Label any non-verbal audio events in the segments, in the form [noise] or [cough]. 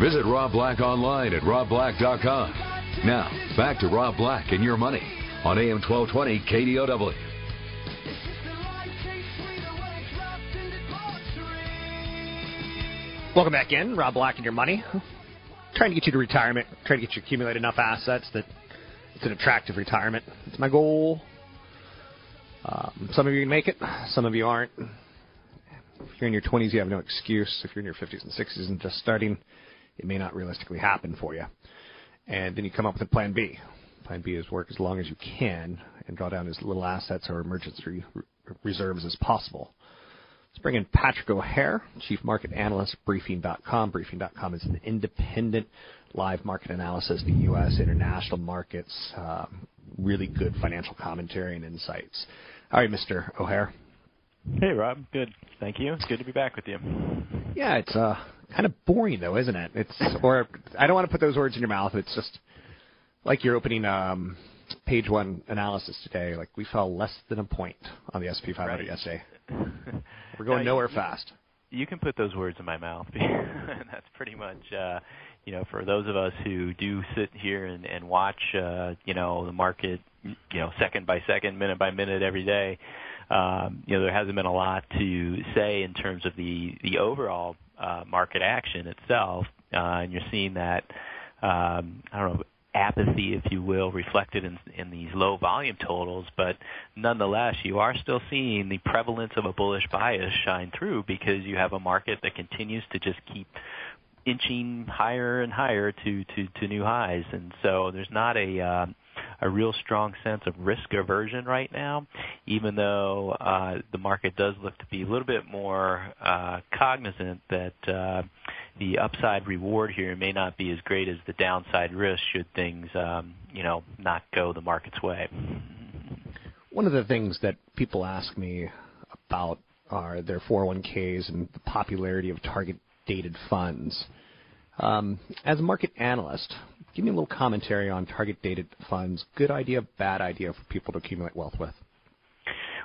Visit Rob Black online at robblack.com. Now, back to Rob Black and your money on AM 1220 KDOW. Welcome back in, Rob Black and your money. Trying to get you to retirement, trying to get you to accumulate enough assets that it's an attractive retirement. It's my goal. Um, some of you can make it, some of you aren't. If you're in your 20s, you have no excuse. If you're in your 50s and 60s and just starting, it may not realistically happen for you. And then you come up with a plan B. Plan B is work as long as you can and draw down as little assets or emergency reserves as possible. Let's bring in Patrick O'Hare, Chief Market Analyst, Briefing.com. Briefing.com is an independent live market analysis of the U.S. international markets, um, really good financial commentary and insights. How are you, Mr. O'Hare? Hey, Rob. Good. Thank you. It's good to be back with you. Yeah, it's uh, kind of boring though, isn't it? It's [laughs] or I don't want to put those words in your mouth. It's just like your opening um, page one analysis today. Like we fell less than a point on the SP 500 right. yesterday. [laughs] We're going no, nowhere you, fast. You can put those words in my mouth. [laughs] That's pretty much. Uh, you know, for those of us who do sit here and, and watch, uh, you know, the market, you know, second by second, minute by minute, every day, there hasn't been a lot to say in terms of the the overall uh, market action itself, uh, and you're seeing that um, I don't know apathy, if you will, reflected in, these low volume totals. But nonetheless, you are still seeing the prevalence of a bullish bias shine through because you have a market that continues to just keep inching higher and higher to new highs, and so there's not a uh, a real strong sense of risk aversion right now, even though uh, the market does look to be a little bit more uh, cognizant that uh, the upside reward here may not be as great as the downside risk should things, um, you know, not go the market's way. One of the things that people ask me about are their 401ks and the popularity of target dated funds. Um, as a market analyst, give me a little commentary on target dated funds. Good idea, bad idea for people to accumulate wealth with?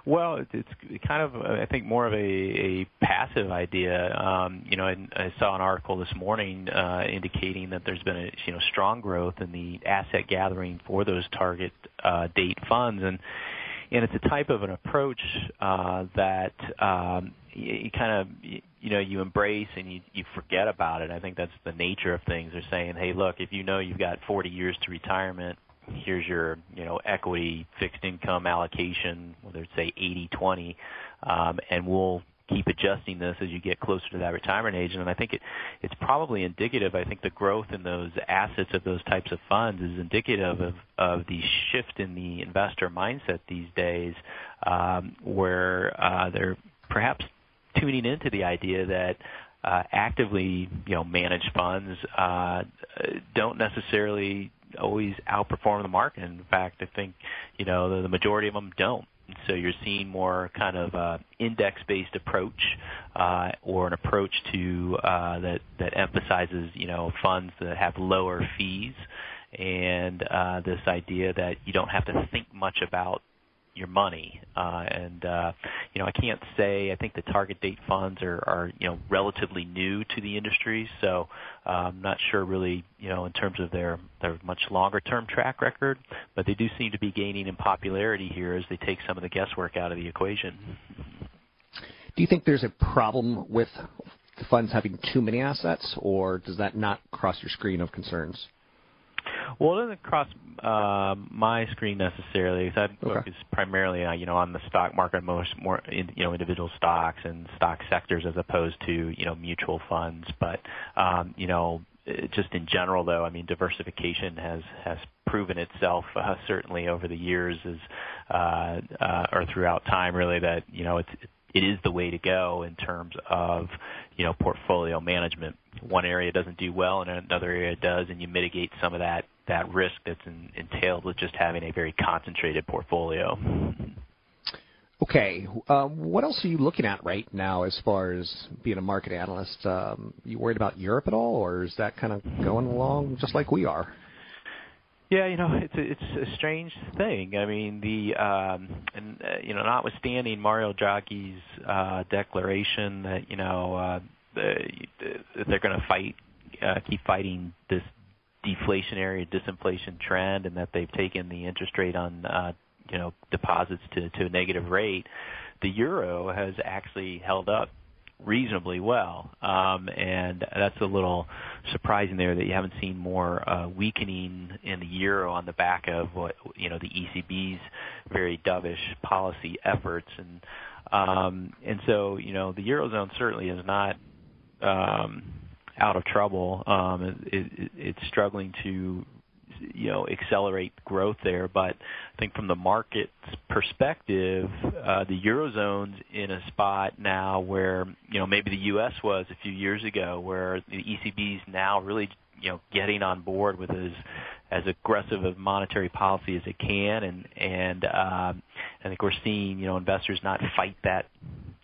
Well, it's kind of I think more of a, passive idea. Um, you know, I, saw an article this morning uh, indicating that there's been a you know strong growth in the asset gathering for those target uh, date funds, and it's a type of an approach uh, that um, you, you kind of you know you embrace and you you forget about it. I think that's the nature of things. They're saying, hey, look, if you know you've got 40 years to retirement, here's your you know equity fixed income allocation, whether it's say 80-20, um, and we'll keep adjusting this as you get closer to that retirement age. And I think it, it's probably indicative. I think the growth in those assets of those types of funds is indicative of, of the shift in the investor mindset these days, um, where uh, they're perhaps tuning into the idea that uh, actively, you know, managed funds uh, don't necessarily always outperform the market. In fact, I think, you know, the, the majority of them don't. So you're seeing more kind of uh, index-based approach, uh, or an approach to uh, that that emphasizes you know funds that have lower fees, and uh, this idea that you don't have to think much about your money. Uh, and uh, you know, I can't say. I think the target date funds are, are you know relatively new to the industry, so uh, I'm not sure really you know in terms of their their much longer term track record. But they do seem to be gaining in popularity here as they take some of the guesswork out of the equation. Do you think there's a problem with the funds having too many assets, or does that not cross your screen of concerns? Well, it doesn't cross uh, my screen necessarily. Because I Okay. focus primarily, uh, you know, on the stock market, most more, in, you know, individual stocks and stock sectors as opposed to, you know, mutual funds. But, um, you know, uh, just in general, though, I mean, diversification has has proven itself uh, certainly over the years, as uh, uh, or throughout time, really, that you know it's it is the way to go in terms of you know portfolio management. One area doesn't do well, and another area does, and you mitigate some of that that risk that's in, entailed with just having a very concentrated portfolio. Okay, um, what else are you looking at right now as far as being a market analyst? Um, you worried about Europe at all, or is that kind of going along just like we are? Yeah, you know, it's a, it's a strange thing. I mean, the um, and uh, you know, notwithstanding Mario Draghi's uh, declaration that you know uh, the, that they're going to fight, uh, keep fighting this deflationary disinflation trend, and that they've taken the interest rate on uh, you know deposits to to a negative rate, the euro has actually held up reasonably well, um, and that's a little surprising there that you haven't seen more uh, weakening in the euro on the back of what you know the ECB's very dovish policy efforts, and um, and so you know the eurozone certainly is not um, out of trouble. Um, it, it, it's struggling to you know accelerate growth there. But I think from the market's perspective, uh, the eurozone's in a spot now where you know maybe the U.S. was a few years ago, where the ECB's now really you know getting on board with as as aggressive a monetary policy as it can, and and um, I think we're seeing you know investors not fight that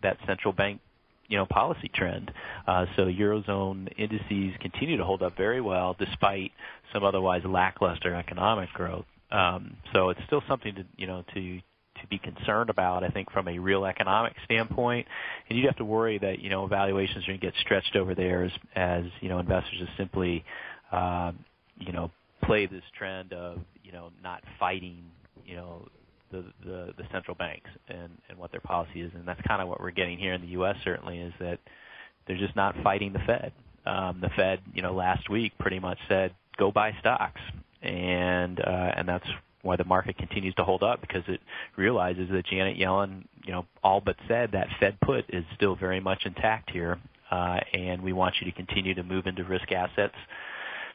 that central bank you know policy trend. Uh, so eurozone indices continue to hold up very well despite some otherwise lackluster economic growth. Um, so it's still something to you know to to be concerned about. I think from a real economic standpoint, and you'd have to worry that you know valuations are going to get stretched over there as as you know investors just simply uh, you know play this trend of you know not fighting you know the, the, the central banks and, and what their policy is. And that's kind of what we're getting here in the U.S. Certainly is that they're just not fighting the Fed. Um, the Fed, you know, last week pretty much said go buy stocks, and uh, and that's why the market continues to hold up because it realizes that Janet Yellen, you know, all but said that Fed put is still very much intact here, uh, and we want you to continue to move into risk assets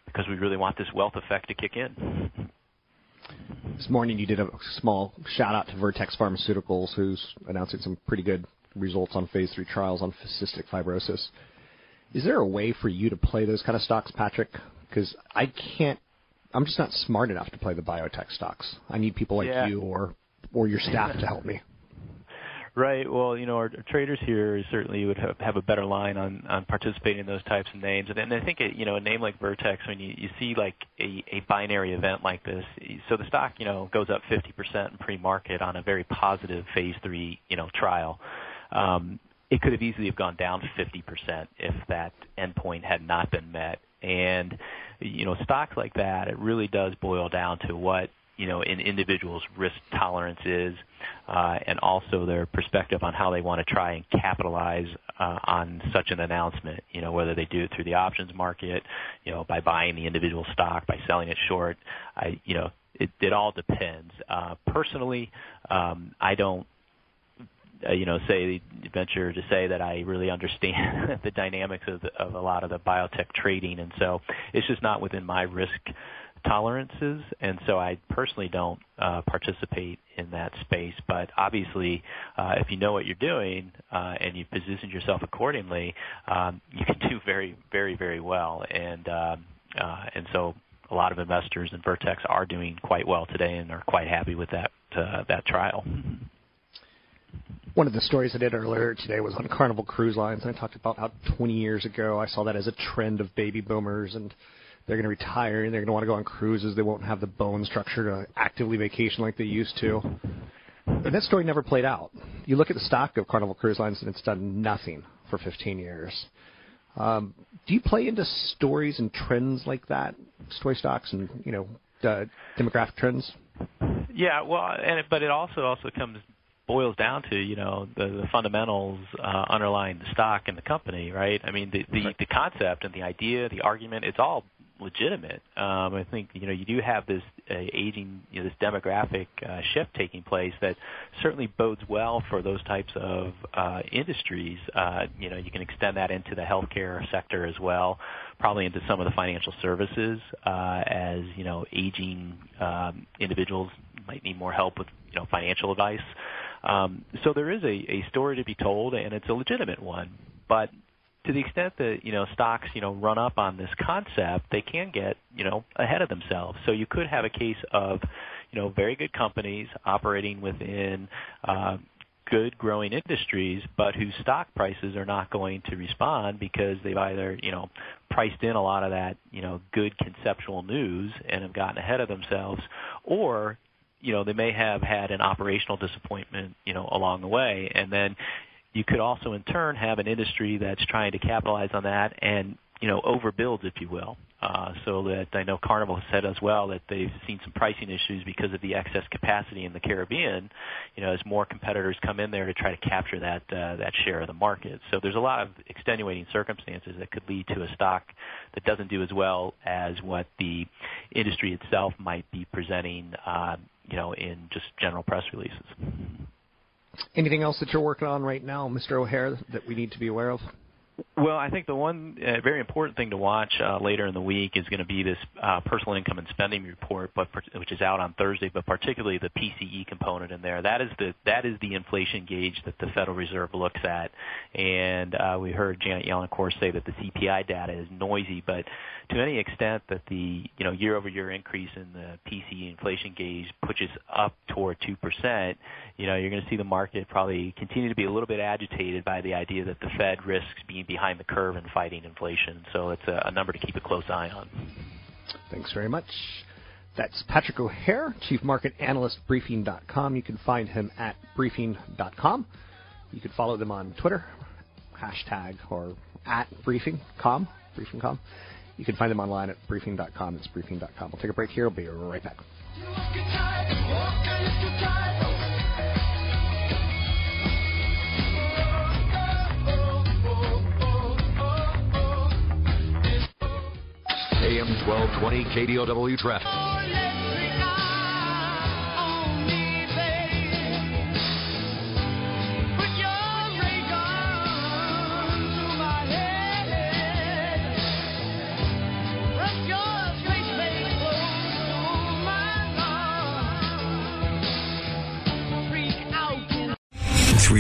because we really want this wealth effect to kick in. This morning you did a small shout out to Vertex Pharmaceuticals, who's announcing some pretty good results on phase three trials on cystic fibrosis. Is there a way for you to play those kind of stocks, Patrick? Because I can't. I'm just not smart enough to play the biotech stocks. I need people like Yeah. you or or your staff to help me. Right. Well, you know, our, our traders here certainly would have, have a better line on, on participating in those types of names. And, and I think, it, you know, a name like Vertex, when you, you see like a, a binary event like this, so the stock, you know, goes up 50% in pre-market on a very positive phase three, you know, trial. Um, it could have easily have gone down 50% if that endpoint had not been met. And, you know, stocks like that, it really does boil down to what you know, an individual's risk tolerance is, uh, and also their perspective on how they want to try and capitalize uh, on such an announcement. You know, whether they do it through the options market, you know, by buying the individual stock, by selling it short. I, you know, it, it all depends. Uh, personally, um, I don't uh, you know, say venture to say that I really understand [laughs] the dynamics of, the, of a lot of the biotech trading, and so it's just not within my risk tolerances, and so I personally don't uh, participate in that space. But obviously, uh, if you know what you're doing uh, and you've positioned yourself accordingly, um, you can [laughs] do very, very, very well. And um, uh, and so a lot of investors in Vertex are doing quite well today and are quite happy with that uh, that trial. One of the stories I did earlier today was on Carnival Cruise Lines, and I talked about how 20 years ago I saw that as a trend of baby boomers, and they're going to retire and they're going to want to go on cruises. They won't have the bone structure to actively vacation like they used to. And that story never played out. You look at the stock of Carnival Cruise Lines, and it's done nothing for 15 years. Um, do you play into stories and trends like that, story stocks and you know uh, demographic trends? Yeah, well, and it, but it also also comes boils down to you know the, the fundamentals uh, underlying the stock and the company, right? I mean, the the, the concept and the idea, the argument, it's all legitimate. Um, I think you know you do have this uh, aging, you know, this demographic uh, shift taking place that certainly bodes well for those types of uh, industries. Uh, you know, you can extend that into the healthcare sector as well, probably into some of the financial services, uh, as you know, aging um, individuals might need more help with you know financial advice. Um, so there is a, a story to be told, and it's a legitimate one. But to the extent that you know stocks you know run up on this concept, they can get you know ahead of themselves. So you could have a case of you know very good companies operating within uh, good growing industries, but whose stock prices are not going to respond because they've either you know priced in a lot of that you know good conceptual news and have gotten ahead of themselves, or you know they may have had an operational disappointment you know along the way, and then you could also, in turn, have an industry that's trying to capitalize on that and you know overbuilds, if you will. Uh, so that I know Carnival has said as well that they've seen some pricing issues because of the excess capacity in the Caribbean. You know, as more competitors come in there to try to capture that uh, that share of the market. So there's a lot of extenuating circumstances that could lead to a stock that doesn't do as well as what the industry itself might be presenting. Uh, you know, in just general press releases. Anything else that you're working on right now, Mr. O'Hare, that we need to be aware of? Well, I think the one uh, very important thing to watch uh, later in the week is going to be this uh, personal income and spending report, but which is out on Thursday. But particularly the PCE component in there. That is the that is the inflation gauge that the Federal Reserve looks at. And uh, we heard Janet Yellen, of course, say that the CPI data is noisy, but to any extent that the you know year-over-year increase in the PCE inflation gauge pushes up toward two percent, you know you're going to see the market probably continue to be a little bit agitated by the idea that the Fed risks being behind the curve in fighting inflation. So it's a, a number to keep a close eye on. Thanks very much. That's Patrick O'Hare, Chief Market Analyst, Briefing.com. You can find him at Briefing.com. You can follow them on Twitter, hashtag or at Briefing.com. Briefing.com. You can find them online at briefing.com. It's briefing.com. We'll take a break here. We'll be right back. AM 1220 KDOW traffic.